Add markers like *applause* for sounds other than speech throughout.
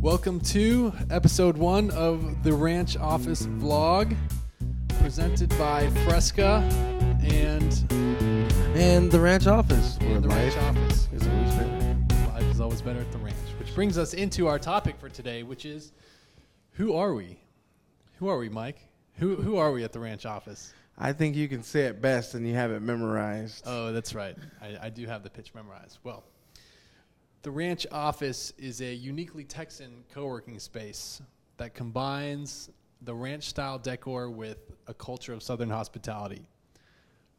Welcome to episode one of the Ranch Office vlog, presented by Fresca and, And the ranch office. and the Ranch Office. is always better. Life is always better at the ranch. Which brings us into our topic for today, which is who are we? Who are we, Mike? Who, who are we at the Ranch Office? I think you can say it best and you have it memorized. Oh, that's right. I, I do have the pitch memorized. Well, the Ranch Office is a uniquely Texan co working space that combines the ranch style decor with a culture of Southern hospitality.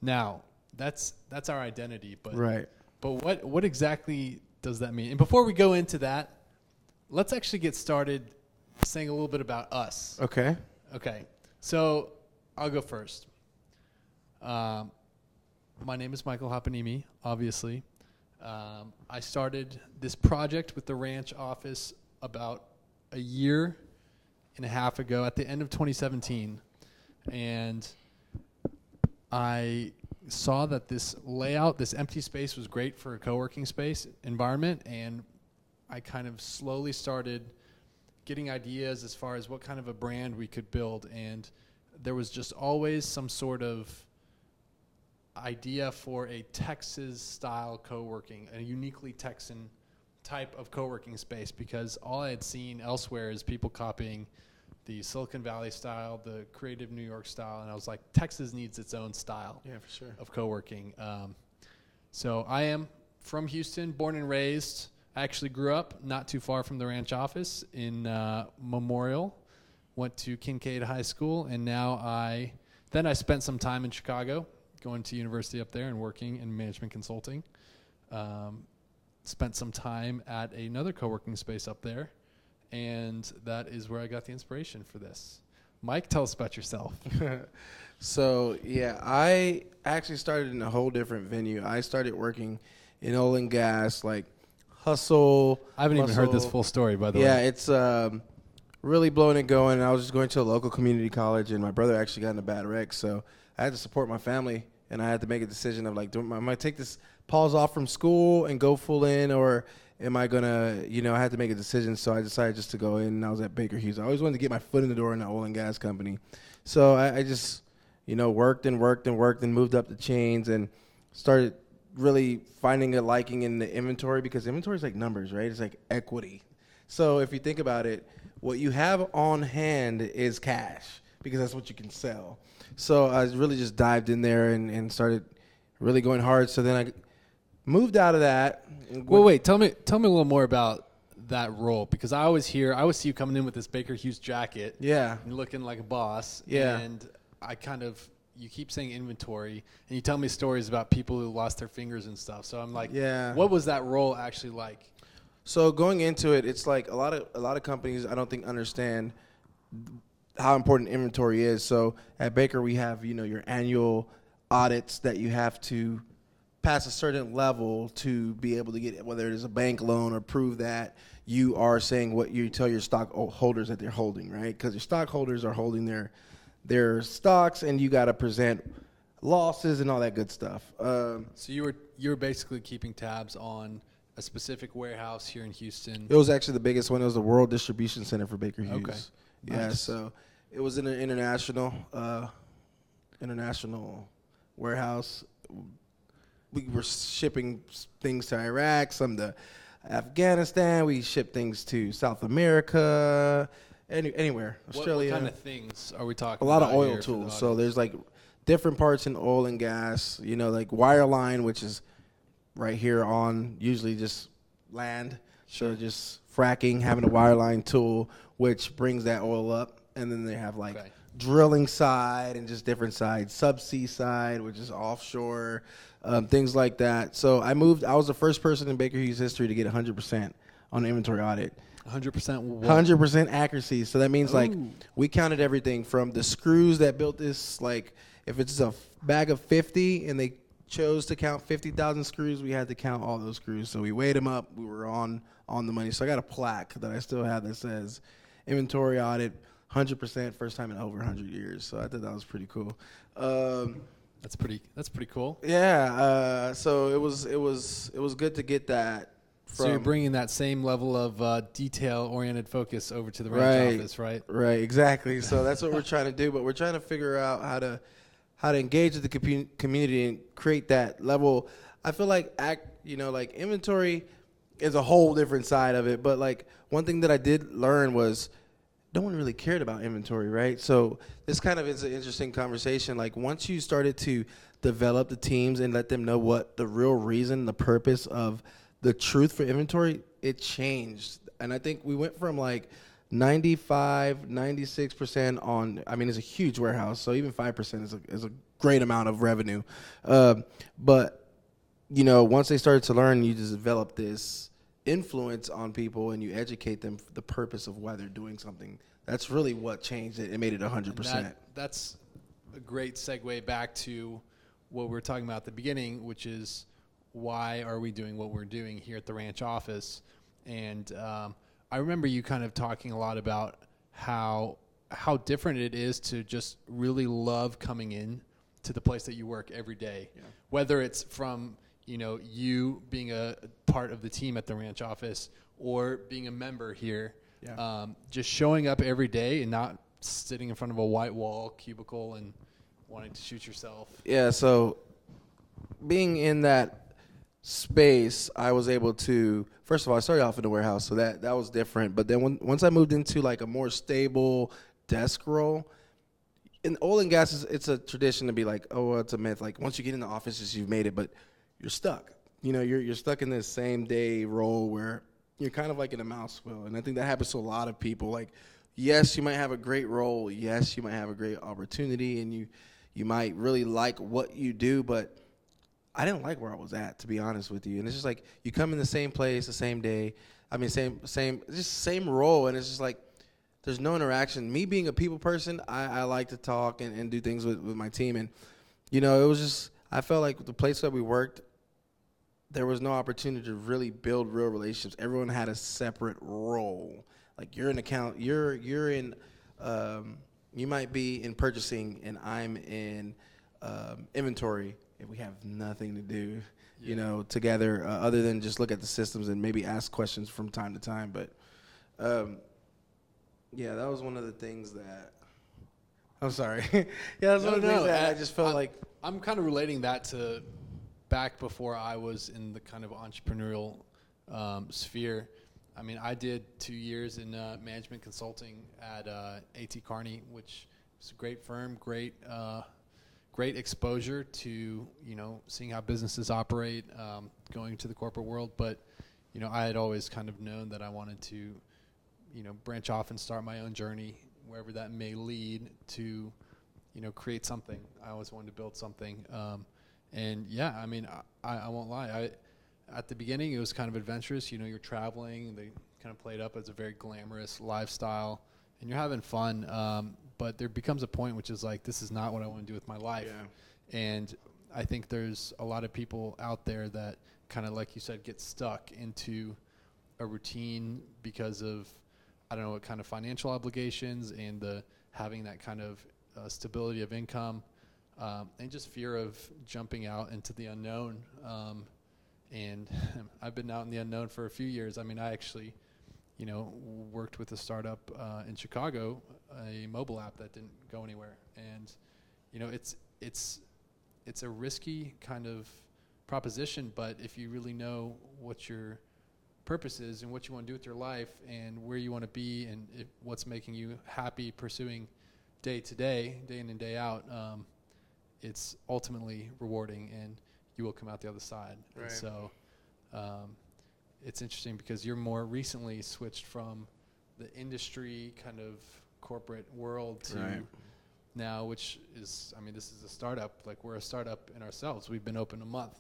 Now, that's, that's our identity, but, right. but what, what exactly does that mean? And before we go into that, let's actually get started saying a little bit about us. Okay. Okay, so I'll go first. Um, my name is Michael Hapanimi, obviously. Um, I started this project with the ranch office about a year and a half ago at the end of 2017. And I saw that this layout, this empty space was great for a co working space environment. And I kind of slowly started getting ideas as far as what kind of a brand we could build. And there was just always some sort of idea for a Texas style co working, a uniquely Texan type of co working space because all I had seen elsewhere is people copying the Silicon Valley style, the creative New York style, and I was like, Texas needs its own style Yeah, for sure. of co-working. Um, so I am from Houston, born and raised. I actually grew up not too far from the ranch office in uh, Memorial. Went to Kincaid High School, and now I then I spent some time in Chicago, going to university up there and working in management consulting. Um, spent some time at another co-working space up there, and that is where I got the inspiration for this. Mike, tell us about yourself. *laughs* so, yeah, I actually started in a whole different venue. I started working in oil and gas, like hustle. I haven't even heard this full story, by the yeah, way. Yeah, it's um, really blowing and going. I was just going to a local community college, and my brother actually got in a bad wreck, so I had to support my family, and I had to make a decision of like, do am I take this pause off from school and go full in, or am I gonna, you know, I had to make a decision. So I decided just to go in, and I was at Baker Hughes. I always wanted to get my foot in the door in the oil and gas company, so I, I just, you know, worked and worked and worked and moved up the chains and started really finding a liking in the inventory because inventory is like numbers, right? It's like equity. So if you think about it, what you have on hand is cash because that's what you can sell. So I really just dived in there and, and started really going hard. So then I moved out of that. Well, wait. Tell me, tell me a little more about that role because I always hear, I always see you coming in with this Baker Hughes jacket, Yeah. and looking like a boss. Yeah. and I kind of, you keep saying inventory, and you tell me stories about people who lost their fingers and stuff. So I'm like, Yeah. what was that role actually like? So going into it, it's like a lot of a lot of companies I don't think understand how important inventory is. So at Baker we have, you know, your annual audits that you have to pass a certain level to be able to get whether it is a bank loan or prove that you are saying what you tell your stockholders that they're holding, right? Cuz your stockholders are holding their their stocks and you got to present losses and all that good stuff. Um, So you were, you were basically keeping tabs on a specific warehouse here in Houston. It was actually the biggest one. It was the World Distribution Center for Baker Hughes. Okay. Yeah, Nice. so it was in an international, uh, international warehouse. We were shipping things to Iraq, some to Afghanistan. We shipped things to South America, any, anywhere, What, what kind of things are we talking? a lot of oil for the tools. So there's like different parts in oil and gas. You know, like wireline, which is right here on usually just land. So just fracking, having a wireline tool, which brings that oil up, and then they have like Okay. drilling side and just different sides, subsea side, which is offshore, um, things like that. So I moved. I was the first person in Baker Hughes history to get 100% on an inventory audit. 100% what? Hundred percent accuracy. So that means like we counted everything from the screws that built this. Like if it's a bag of fifty and they chose to count fifty thousand screws, we had to count all those screws. So we weighed them up. We were on on the money. So I got a plaque that I still have that says inventory audit, hundred percent, first time in over hundred years. So I thought that was pretty cool. Um, That's pretty. That's pretty cool. yeah. Uh, so it was it was it was good to get that So you're bringing that same level of uh, detail-oriented focus over to the Right. office, right? Right, exactly. So *laughs* that's what we're trying to do, but we're trying to figure out how to how to engage with the compu- community and create that level. I feel like act, you know, like inventory is a whole different side of it, but like one thing that I did learn was no one really cared about inventory, right? So this kind of is an interesting conversation. Like once you started to develop the teams and let them know what the real reason, the purpose of the truth for inventory, it changed. And I think we went from like 95, 96% on, I mean, it's a huge warehouse. So even 5% is a, is a great amount of revenue. Um, but, you know, once they started to learn, you just develop this influence on people and you educate them for the purpose of why they're doing something. That's really what changed it. It made it 100%. That, that's a great segue back to what we were talking about at the beginning, which is why are we doing what we're doing here at the ranch office? And um, I remember you kind of talking a lot about how how different it is to just really love coming in to the place that you work every day, whether it's from you know you being a part of the team at the ranch office or being a member here Yeah. um, just showing up every day and not sitting in front of a white wall cubicle and wanting to shoot yourself. Yeah, so being in that space, I was able to. First of all, I started off in the warehouse, so that that was different. But then when, once I moved into like a more stable desk role, in oil and gas, it's, it's a tradition to be like, oh, well, it's a myth. Like once you get in the offices, you've made it, but you're stuck. You know, you're you're stuck in this same day role where you're kind of like in a mouse wheel, and I think that happens to a lot of people. Like, yes, you might have a great role. Yes, you might have a great opportunity, and you you might really like what you do, but I didn't like where I was at, to be honest with you. And it's just like you come in the same place, the same day. I mean, same same just same role, and it's just like there's no interaction. Me being a people person, I, I like to talk and, and do things with, with my team, and you know, it was just I felt like the place that we worked, there was no opportunity to really build real relationships. Everyone had a separate role. Like you're in account, you're you're in, um, you might be in purchasing, and I'm in um, inventory, and we have nothing to do, you know, together uh, other than just look at the systems and maybe ask questions from time to time. But um, yeah, that was one of the things that. I'm sorry. *laughs* yeah, that's one of the things that I just felt like. I'm kind of relating that to back before I was in the kind of entrepreneurial um, sphere. I mean, I did two years in uh, management consulting at uh, AT Kearney, which is a great firm, great, uh, great exposure to you know seeing how businesses operate, um, going to the corporate world. But you know, I had always kind of known that I wanted to, you know, branch off and start my own journey, wherever that may lead to you know, create something. I always wanted to build something. Um, and yeah, I mean, I, I won't lie. I, at the beginning, it was kind of adventurous. You know, you're traveling. They kind of played up as a very glamorous lifestyle, and you're having fun. Um, but there becomes a point which is like, this is not what I want to do with my life. And I think there's a lot of people out there that kind of, like you said, get stuck into a routine because of I don't know what kind of financial obligations and the having that kind of uh, stability of income um, and just fear of jumping out into the unknown. Um, and *laughs* I've been out in the unknown for a few years. I mean, I actually, you know, worked with a startup uh, in Chicago, a mobile app that didn't go anywhere, and you know, it's it's it's a risky kind of proposition. But if you really know what your purpose is and what you want to do with your life and where you want to be and what's making you happy pursuing day to day, day in and day out, um, it's ultimately rewarding and you will come out the other side. Right. And so um, it's interesting because you're more recently switched from the industry kind of corporate world to Right. now, which is, I mean, this is a startup. Like we're a startup in ourselves. We've been open a month.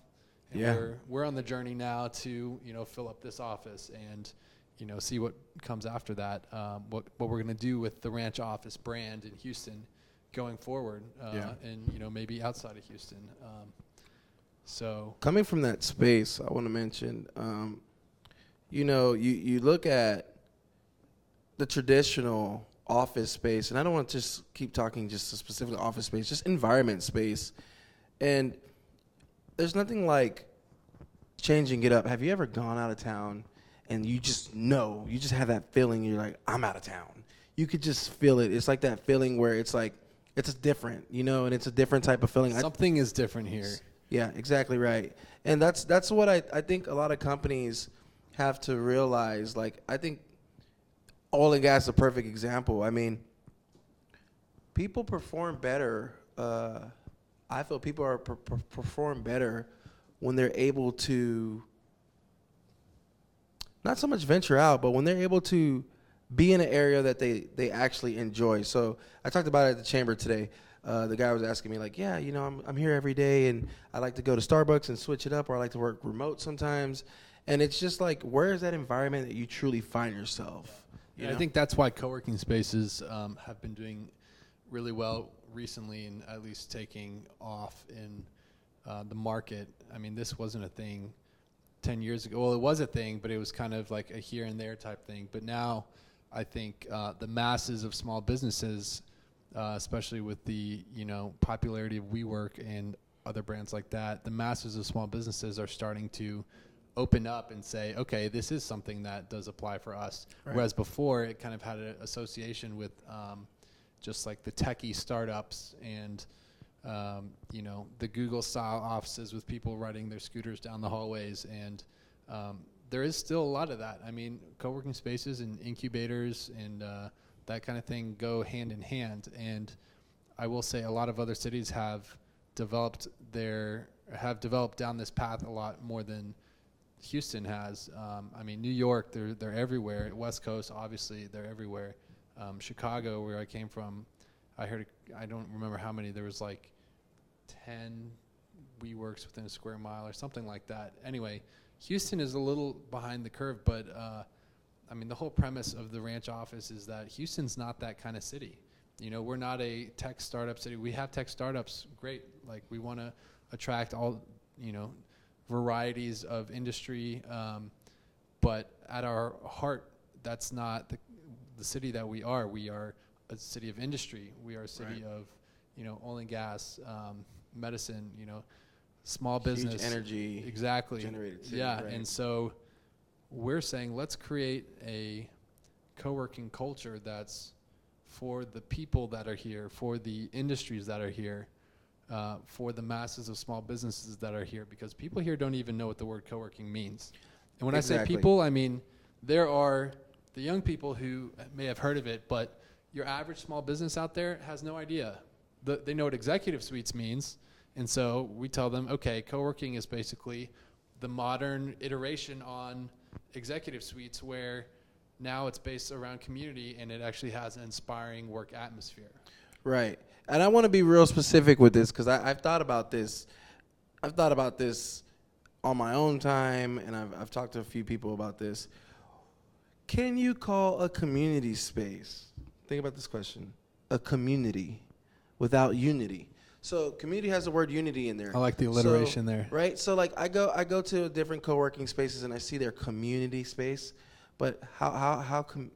And Yeah. we're, we're on the journey now to, you know, fill up this office and, you know, see what comes after that. Um, what, what we're going to do with the ranch office brand in Houston going forward. Uh, Yeah. And, you know, maybe outside of Houston. Um, so, coming from that space, I want to mention, um, you know, you, you look at the traditional office space, and I don't want to just keep talking just a specific office space, just environment space. And there's nothing like changing it up. Have you ever gone out of town and you just know, you just have that feeling, you're like, I'm out of town. You could just feel it. It's like that feeling where it's like, it's different, you know, and it's a different type of feeling. I- Something is different here. yeah, exactly right. And that's that's what I, I think a lot of companies have to realize. Like I think oil and gas is a perfect example. I mean, people perform better. Uh, I feel people are per- per- perform better when they're able to not so much venture out, but when they're able to be in an area that they they actually enjoy. So I talked about it at the chamber today. Uh, the guy was asking me like, yeah, you know, I'm I'm here every day, and I like to go to Starbucks and switch it up, or I like to work remote sometimes. And it's just like, where is that environment that you truly find yourself? You Yeah, I think that's why co-working spaces um, have been doing really well recently, and at least taking off in uh, the market. I mean, this wasn't a thing ten years ago. Well, it was a thing, but it was kind of like a here and there type thing. But now, I think uh, the masses of small businesses, uh, especially with the you know popularity of WeWork and other brands like that, the masses of small businesses are starting to open up and say, okay, this is something that does apply for us. Right. Whereas before, it kind of had an association with um, just like the techie startups and um, you know the Google style offices with people riding their scooters down the hallways, and um, there is still a lot of that. I mean, co-working spaces and incubators and uh, that kind of thing go hand in hand. And I will say, a lot of other cities have developed their have developed down this path a lot more than Houston has. Um, I mean, New York, they're they're everywhere. West Coast, obviously, they're everywhere. Um, Chicago, where I came from, I heard I don't remember how many. There was like ten WeWorks within a square mile or something like that. Anyway, Houston is a little behind the curve, but uh, I mean, the whole premise of the ranch office is that Houston's not that kind of city. You know, we're not a tech startup city. We have tech startups, great. Like we want to attract all, you know, varieties of industry, um, but at our heart, that's not the the city that we are. We are a city of industry. We are a city Right. of, you know, oil and gas, um, medicine. You know, small Huge business. energy Exactly. generated city, yeah, right. and so we're saying let's create a co-working culture that's for the people that are here, for the industries that are here, uh, for the masses of small businesses that are here, because people here don't even know what the word co-working means. And when I say people, I mean there are the young people who may have heard of it, but your average small business out there has no idea. The, they know what executive suites means, and so we tell them, okay, co-working is basically the modern iteration on executive suites where now it's based around community and it actually has an inspiring work atmosphere. Right. And I want to be real specific with this because I've thought about this. I've thought about this on my own time, and I've, I've talked to a few people about this. Can you call a community space? Think about this question a community without unity. So, community has the word unity in there. I like the So- alliteration there. Right? So, like, I go, I go to different co working spaces and I see their community space, but how, how, how, com-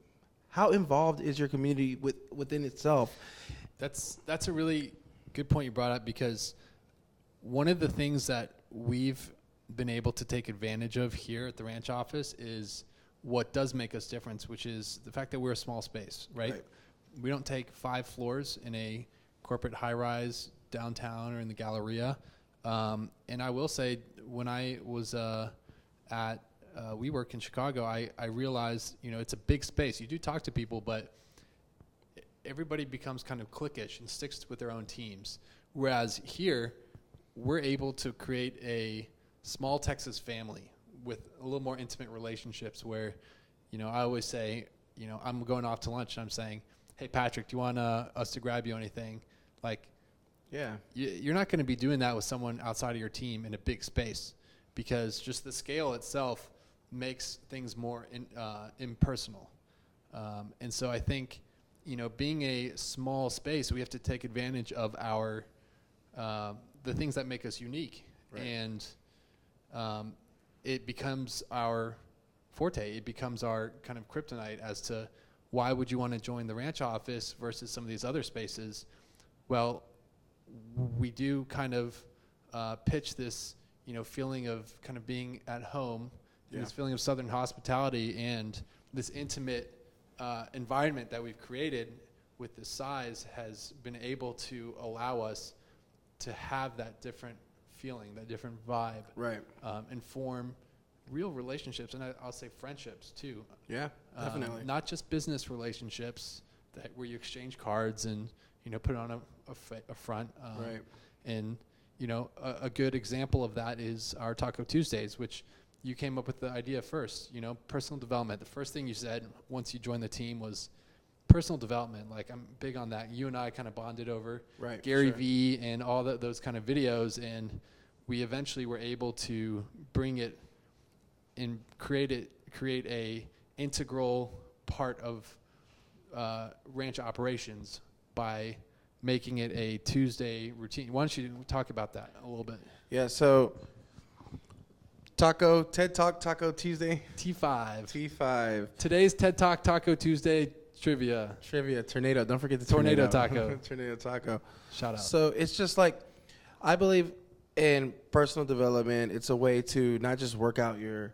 how involved is your community with, within itself? That's that's a really good point you brought up because one of the things that we've been able to take advantage of here at the ranch office is what does make us different, which is the fact that we're a small space, right? Right. We don't take five floors in a corporate high rise downtown or in the Galleria. Um, and I will say, when I was uh, at uh, WeWork in Chicago, I, I realized, you know, it's a big space. You do talk to people, but everybody becomes kind of cliquish and sticks with their own teams. Whereas here, we're able to create a small Texas family with a little more intimate relationships where, you know, I always say, you know, I'm going off to lunch and I'm saying, hey, Patrick, do you want uh, us to grab you anything? Like, Yeah. you, you're not going to be doing that with someone outside of your team in a big space because just the scale itself makes things more in, uh, impersonal. Um, and so I think, you know, being a small space, we have to take advantage of our uh, the things that make us unique, Right. and um, it becomes our forte. It becomes our kind of kryptonite as to why would you want to join the ranch office versus some of these other spaces. Well, we do kind of uh, pitch this you know feeling of kind of being at home, Yeah. this feeling of Southern hospitality, and this intimate uh, environment that we've created with this size has been able to allow us to have that different feeling, that different vibe, Right. um, and form real relationships, and I, I'll say friendships too. Yeah. Um, Definitely. not just business relationships that where you exchange cards and you know put on a a, fa- a front. Um, right. And you know a, a good example of that is our Taco Tuesdays, which you came up with the idea first. You know, personal development. The first thing you said once you joined the team was personal development. Like I'm big on that. You and I kind of bonded over Right. Gary sure. Vee and all that, those kind of videos, and we eventually were able to bring it and create it, create a integral part of uh, ranch operations by making it a Tuesday routine. Why don't you talk about that a little bit? Yeah. So, Taco TED Talk Taco Tuesday T5. T5 Today's TED Talk Taco Tuesday trivia. trivia tornado. Don't forget the Tornado tornado, taco. *laughs* tornado taco. Shout out. So it's just like I believe in personal development. It's a way to not just work out your,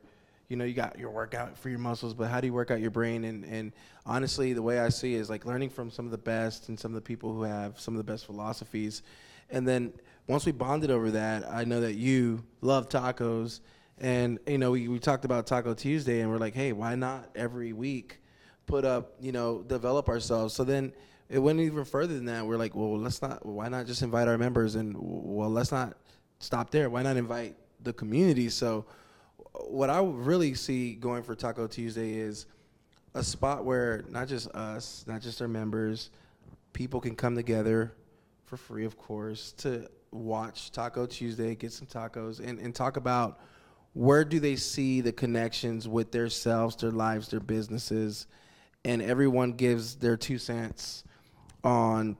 you know, you got your workout for your muscles, but how do you work out your brain? And and honestly, the way I see it is like learning from some of the best and some of the people who have some of the best philosophies. And then once we bonded over that, I know that you love tacos. And you know, we, we talked about Taco Tuesday, and we're like, hey, why not every week put up, you know, develop ourselves? So then it went even further than that. We're like, well, let's not. Why not just invite our members? And well, let's not stop there. Why not invite the community? So, what I really see going for Taco Tuesday is a spot where not just us, not just our members, people can come together for free, of course, to watch Taco Tuesday, get some tacos, and, and talk about where do they see the connections with their selves, their lives, their businesses, and everyone gives their two cents on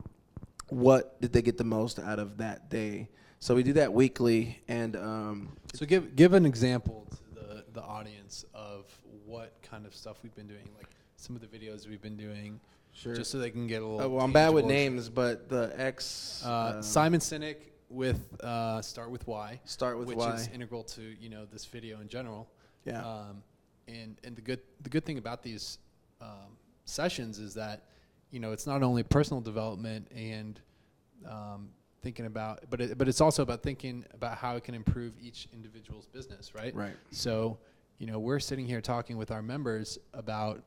what did they get the most out of that day. So we do that weekly, and um, So give give an example to the the audience of what kind of stuff we've been doing, like some of the videos we've been doing, sure. just so they can get a little. Uh, well, I'm bad with names, but the ex Uh, um, Simon Sinek with uh, start with why, start with which why. is integral to you know this video in general. yeah, Um, and and the good the good thing about these um, sessions is that you know it's not only personal development and um, thinking about, but it, but it's also about thinking about how it can improve each individual's business, right? right. So, you know, we're sitting here talking with our members about,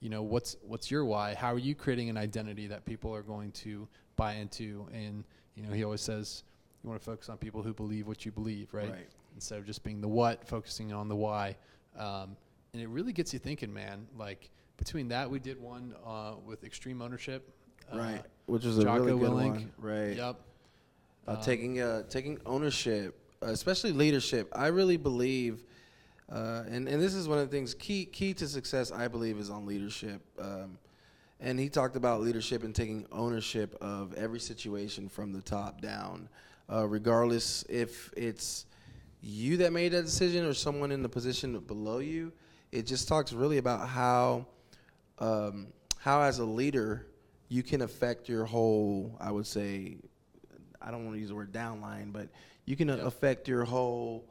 you know, what's what's your why? How are you creating an identity that people are going to buy into? And you know, he always says you want to focus on people who believe what you believe, right? Right. Instead of just being the what, focusing on the why. Um, and it really gets you thinking, man. Like between that, we did one uh, with extreme ownership. uh, right. Which was a really good Willink. one. Right. Yep. Uh, Um, taking uh, taking ownership, uh, especially leadership. I really believe, uh, and and this is one of the things key key to success. I believe is on leadership. Um, and he talked about leadership and taking ownership of every situation from the top down, uh, regardless if it's you that made that decision or someone in the position below you. It just talks really about how um, how as a leader you can affect your whole. I would say I don't want to use the word downline, but you can affect your whole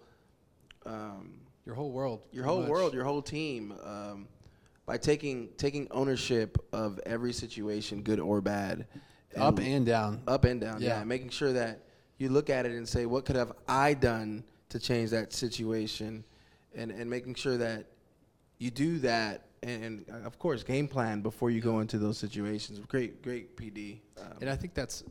um, Your whole world. your whole much. world, your whole team, um, by taking taking ownership of every situation, good or bad, up and down. up and down. Yeah. Yeah. making sure that you look at it and say, what could have I done to change that situation, and and making sure that you do that. And, and of course, game plan before you go into those situations. Great, great PD. Um, And I think that's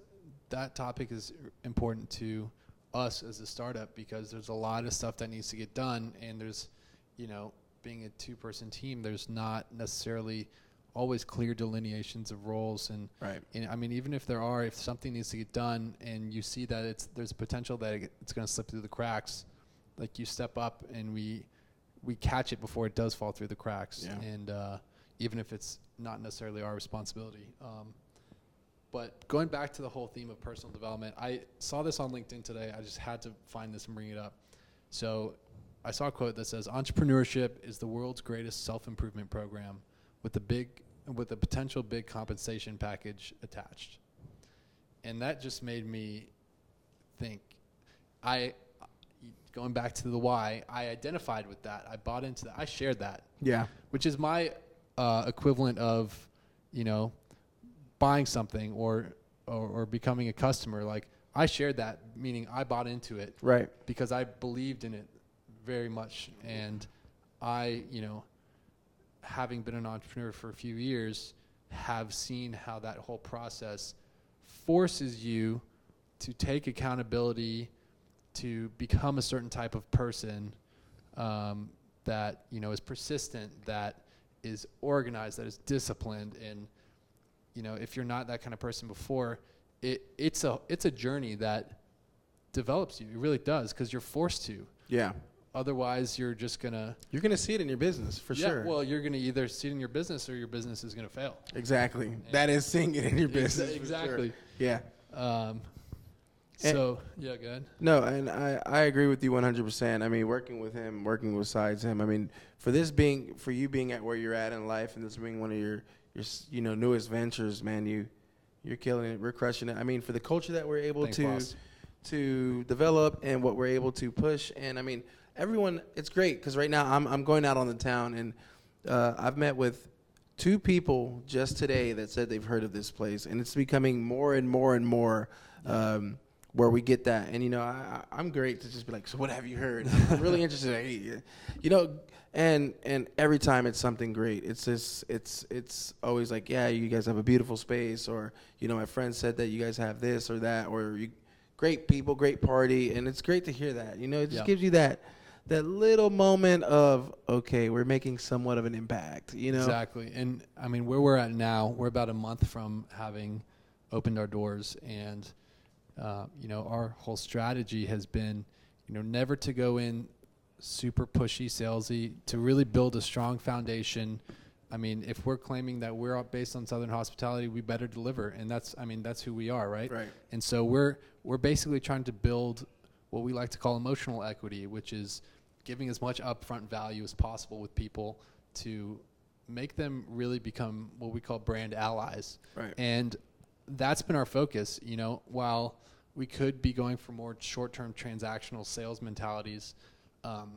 that topic is important to us as a startup because there's a lot of stuff that needs to get done, and there's, you know, being a two-person team, there's not necessarily always clear delineations of roles and right. and I mean, even if there are, if something needs to get done and you see that it's there's potential that it- it's going to slip through the cracks, like you step up and we we catch it before it does fall through the cracks, Yeah. and uh, even if it's not necessarily our responsibility. Um, but going back to the whole theme of personal development, I saw this on LinkedIn today. I just had to find this and bring it up. So I saw a quote that says, "Entrepreneurship is the world's greatest self-improvement program, with the big with a potential big compensation package attached." And that just made me think. I going back to the why, I identified with that. I bought into that. I shared that, Yeah. which is my uh, equivalent of, you know, buying something or, or or becoming a customer. Like I shared that, meaning I bought into it Right. because I believed in it very much. And I, you know, having been an entrepreneur for a few years, have seen how that whole process forces you to take accountability, to become a certain type of person um, that you know is persistent, that is organized, that is disciplined, and you know if you're not that kind of person before, it it's a it's a journey that develops you. It really does because you're forced to. Yeah. Otherwise, you're just gonna You're gonna see it in your business for yeah, sure. Well, you're gonna either see it in your business or your business is gonna fail. exactly. That is seeing it in your Exa- business. sure. exactly. Yeah. Um, And- so yeah, go ahead. No, and I, I agree with you 100%. I mean, working with him, working besides him. I mean, for this being for you being at where you're at in life and this being one of your your you know newest ventures, man, you you're killing it. We're crushing it. I mean, for the culture that we're able Thanks, to boss. to develop and what we're able to push. And I mean, everyone, it's great because right now I'm I'm going out on the town and uh, I've met with two people just today that said they've heard of this place, and it's becoming more and more and more. Um, where we get that, and you know, I, I'm great to just be like, so what have you heard? I'm really interested. Hey, you know, and and every time it's something great. It's just it's it's always like, yeah, you guys have a beautiful space, or you know, my friend said that you guys have this or that, or you great people, great party, and it's great to hear that. You know, it just Yeah. gives you that that little moment of okay, we're making somewhat of an impact. You know, Exactly. And I mean, where we're at now, we're about a month from having opened our doors. And, uh, you know, our whole strategy has been, you know, never to go in super pushy, salesy, to really build a strong foundation. I mean, if we're claiming that we're based on Southern hospitality, we better deliver. And that's, I mean, that's who we are, right? right? And so we're we're basically trying to build what we like to call emotional equity, which is giving as much upfront value as possible with people to make them really become what we call brand allies. Right. And that's been our focus, you know, while we could be going for more short-term transactional sales mentalities, um,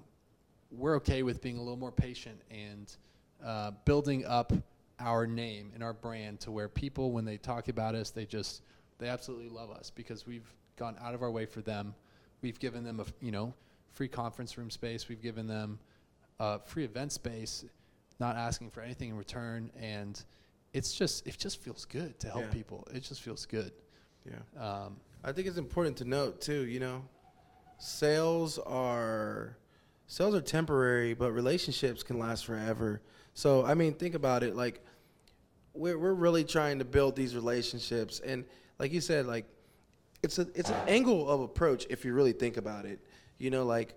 we're okay with being a little more patient and uh, building up our name and our brand to where people, when they talk about us, they just they absolutely love us because we've gone out of our way for them. We've given them a you know free conference room space. We've given them uh, free event space, not asking for anything in return, and it's just it just feels good to help Yeah. people. It just feels good. Yeah. Um, I think it's important to note too, you know, sales are sales are temporary, but relationships can last forever. So I mean, think about it. Like we're we're really trying to build these relationships, and like you said, like it's a it's an angle of approach if you really think about it. You know, like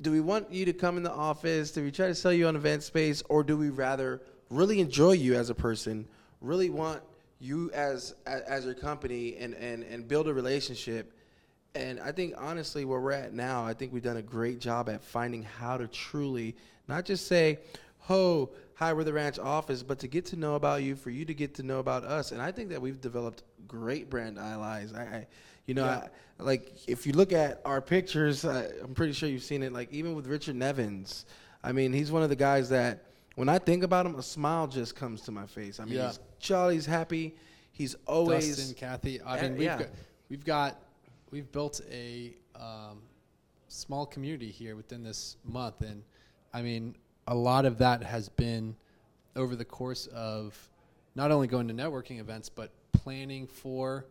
do we want you to come in the office? Do we try to sell you on event space, or do we rather really enjoy you as a person? Really want you as as, your company and, and and build a relationship. And I think honestly, where we're at now, I think we've done a great job at finding how to truly not just say, "Ho, hi, we're the ranch office," but to get to know about you, for you to get to know about us. And I think that we've developed great brand allies. I, I you know, Yeah. I, like if you look at our pictures, I, I'm pretty sure you've seen it. Like even with Richard Nevins, I mean, he's one of the guys that when I think about him, a smile just comes to my face. I mean, Yeah. he's jolly, he's happy. He's always Dustin, Kathy. I Uh, mean, we've yeah. got, we've got we've built a um, small community here within this month, and I mean, a lot of that has been over the course of not only going to networking events, but planning for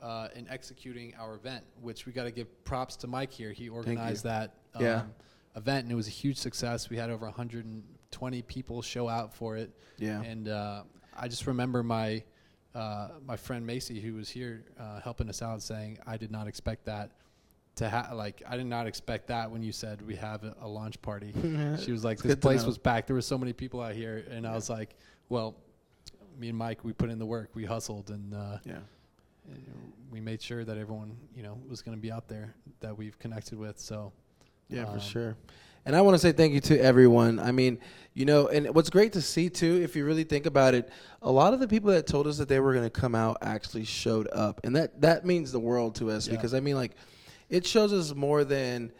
uh, and executing our event. Which we got to give props to Mike here. He organized that um, Yeah. event, and it was a huge success. We had over 120 people show out for it. Yeah. And uh, I just remember my uh, my friend Macy, who was here uh, helping us out, saying, "I did not expect that to have. Like, I did not expect that when you said we have a, a launch party." *laughs* she was like, "This place was packed. There were so many people out here," and I was like, "Well." Me and Mike, we put in the work. We hustled, and uh, yeah. we made sure that everyone, you know, was going to be out there that we've connected with. So, Yeah, Um, for sure. And I want to say thank you to everyone. I mean, you know, and what's great to see too, if you really think about it, a lot of the people that told us that they were going to come out actually showed up, and that that means the world to us Yeah. because I mean, like, it shows us more than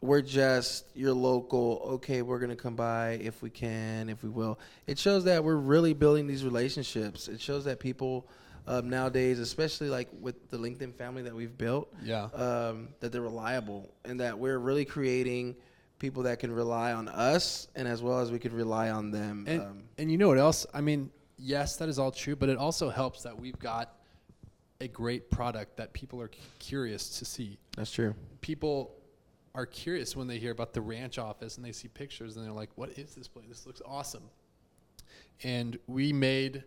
we're just your local. Okay, we're gonna come by if we can, if we will. It shows that we're really building these relationships. It shows that people um, nowadays, especially like with the LinkedIn family that we've built, Yeah. um, that they're reliable and that we're really creating people that can rely on us, and as well as we could rely on them. And, um, and you know what else? I mean, yes, that is all true, but it also helps that we've got a great product that people are c- curious to see. that's true. People are curious when they hear about the ranch office and they see pictures and they're like, "What is this place? This looks awesome." And we made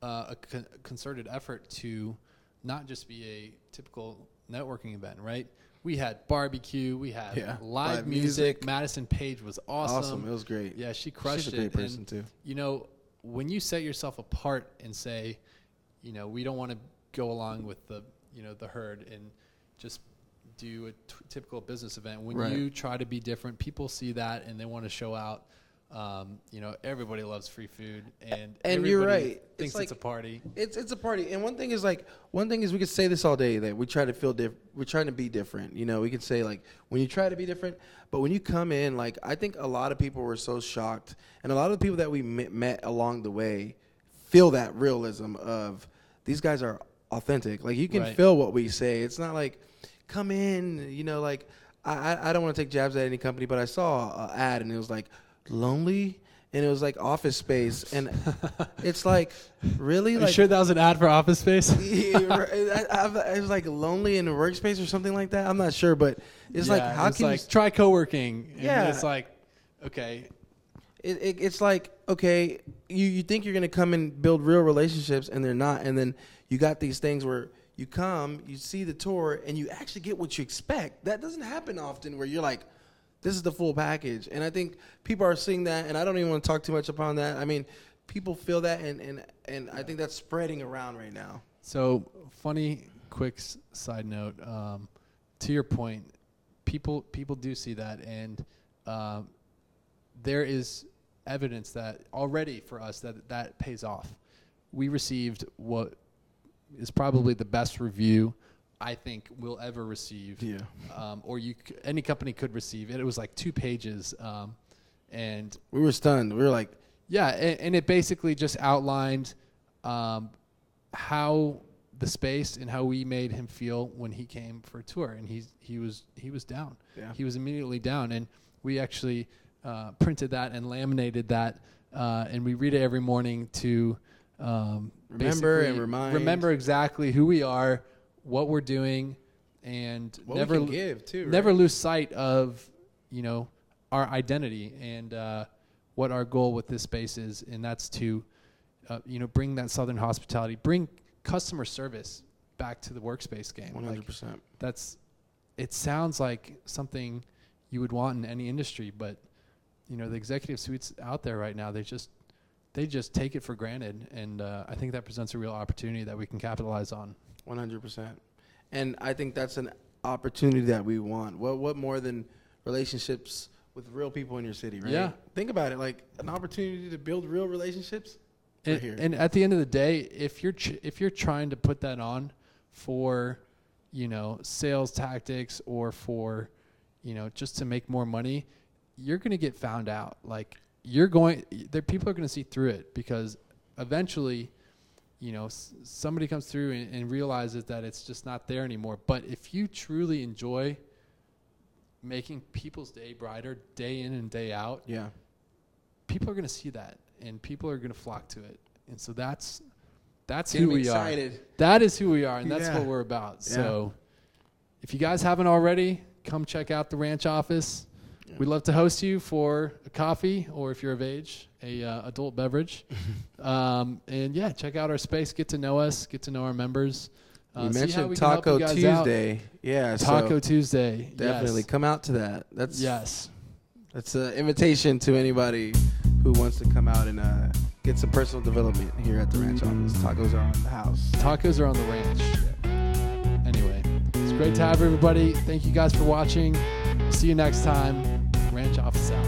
uh, a con- concerted effort to not just be a typical networking event, right? We had barbecue, we had Yeah, live, live music. music. Madison Page was awesome. Awesome. It was great. Yeah, she crushed She's a it. great person and, too. You know, when you set yourself apart and say, you know, we don't want to go along with the, you know, the herd and just do a t- typical business event. When Right. you try to be different, people see that and they want to show out. Um, you know, everybody loves free food, and And you're right. It's Thinks it's, like- a party. It's it's a party, and one thing is like one thing is we could say this all day that we try to feel different. We're trying to be different. You know, we could say like when you try to be different, but when you come in, like I think a lot of people were so shocked, and a lot of the people that we met, met along the way feel that realism of these guys are authentic. Like you can Right. feel what we say. It's not like come in. You know, like I I, I don't want to take jabs at any company, but I saw an ad and it was like lonely. And it was like office space, and *laughs* it's like really like you sure that was an ad for Office Space? *laughs* yeah, right. I, I, I was like lonely in a workspace or something like that. I'm not sure, but it's like how it's can like you? try co-working? And Yeah. it's like okay, It, it, it's like okay, you you think you're gonna come and build real relationships, and they're not, and then you got these things where you come, you see the tour, and you actually get what you expect. That doesn't happen often, where you're like. This is the full package, and I think people are seeing that, and I don't even want to talk too much upon that. I mean, people feel that, and and and I think that's spreading around right now. So funny, quick s- side note. Um, to your point, people people do see that, and um, there is evidence that already for us that that pays off. We received what is probably the best review I think we'll ever receive, Yeah. um, or you c- any company could receive. It, it was like two pages, um, and We were stunned. We were like, yeah, and, and it basically just outlined um, how the space and how we made him feel when he came for a tour, and he's he was he was down. Yeah. He was immediately down, and we actually uh, printed that and laminated that, uh, and we read it every morning to um, Remember and remind. remember exactly who we are, what we're doing, and what never give too. never lose sight of you know our identity and uh, what our goal with this space is, and that's to uh, you know bring that southern hospitality, bring customer service back to the workspace game. Hundred percent. that's it sounds like something you would want in any industry, but you know the executive suites out there right now, they just they just take it for granted, and uh, I think that presents a real opportunity that we can capitalize on. One hundred percent. And I think that's an opportunity that we want. What what more than relationships with real people in your city, right? Yeah. Think about it, like an opportunity to build real relationships. And, here. and at the end of the day, if you're ch- if you're trying to put that on for, you know, sales tactics or for, you know, just to make more money, you're going to get found out. Like you're going, there people are going to see through it because eventually, you know, s- somebody comes through and, and realizes that it's just not there anymore. But if you truly enjoy making people's day brighter, day in and day out, Yeah. people are going to see that and people are going to flock to it and so that's that's Getting who we excited. are that is who we are and that's Yeah. what we're about Yeah. so if you guys haven't already come check out the ranch office Yeah. we'd love to host you for a coffee or if you're of age a uh, adult beverage *laughs* um, and yeah check out our space get to know us get to know our members uh, you mentioned we can help Taco you guys out. Tuesday. Yeah. taco so tuesday definitely yes. come out to that. That's yes That's an invitation to anybody who wants to come out and uh, get some personal development here at the ranch office. Tacos are on the house. Tacos are on the ranch. Anyway, it's great to have everybody. Thank you guys for watching. See you next time. Ranch Office out.